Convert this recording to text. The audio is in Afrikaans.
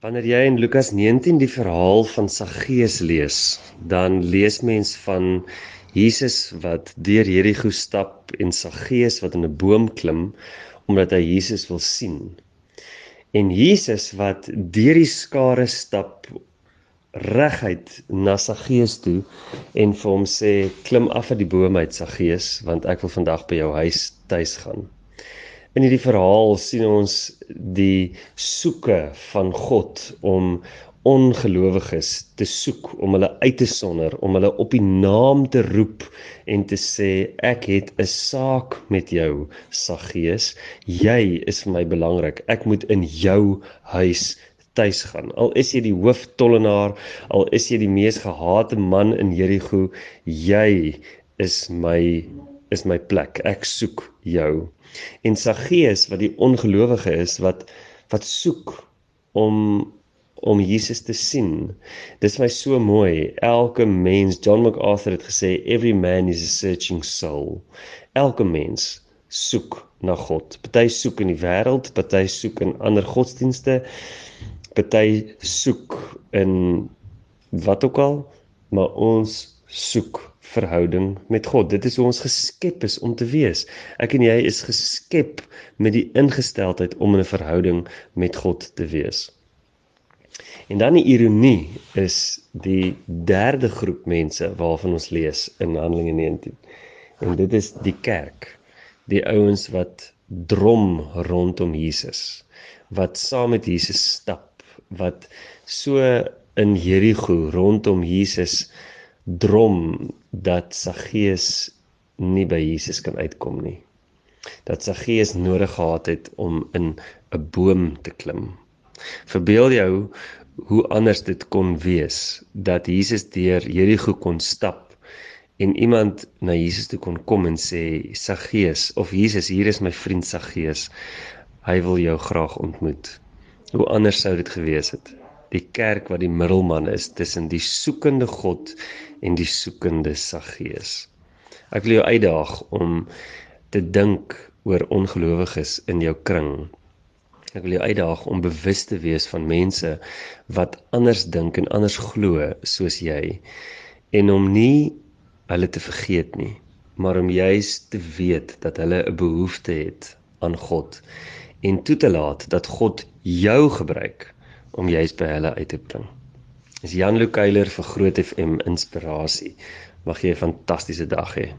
Wanneer jy in Lukas 19 die verhaal van Saggeus lees, dan lees mens van Jesus wat deur Jerigo stap en Saggeus wat in 'n boom klim omdat hy Jesus wil sien. En Jesus wat deur die skare stap reguit na Saggeus toe en vir hom sê klim af uit die boom uit Saggeus want ek wil vandag by jou huis tuis gaan. In hierdie verhaal sien ons die soeke van God om ongelowiges te soek om hulle uit te sonder om hulle op die naam te roep en te sê ek het 'n saak met jou Saggeus. Jy is vir my belangrik. Ek moet in jou huis tuis gaan. Al is jy die hooftollenaar al is jy die mees gehate man in Jerigo jy is my is my plek ek soek jou En Saggeus wat die ongelowige is wat wat soek om om Jesus te sien. Dis my so mooi. Elke mens, John MacArthur het gesê every man is a searching soul. Elke mens soek na God. Party soek in die wêreld, party soek in ander godsdienste, party soek in wat ook al, maar ons soek verhouding met God. Dit is hoe ons geskep is om te wees. Ek en jy is geskep met die ingesteldheid om in 'n verhouding met God te wees. En dan die ironie is die derde groep mense waarvan ons lees in Handelinge 19. En dit is die kerk. Die ouens wat drom rondom Jesus, wat saam met Jesus stap, wat so in Jerigo rondom Jesus drom dat Saggeus nie by Jesus kan uitkom nie. Dat Saggeus nodig gehad het om in 'n boom te klim. Verbeel jou hoe anders dit kon wees dat Jesus deur Jerigo kon stap en iemand na Jesus toe kon kom en sê Saggeus of Jesus hier is my vriend Saggeus hy wil jou graag ontmoet. Hoe anders sou dit gewees het? Die kerk wat die middelman is tussen die soekende God en die soekende Saggeus. Ek wil jou uitdaag om te dink oor ongelowiges in jou kring. Ek wil jou uitdaag om bewus te wees van mense wat anders dink en anders glo soos jy en om nie hulle te vergeet nie, maar om juis te weet dat hulle 'n behoefte het aan God en toe te laat dat God jou gebruik om juis by hulle uit te bring. Dis Jan Lukailer vir Groot FM Inspirasie. Mag jy 'n fantastiese dag hê.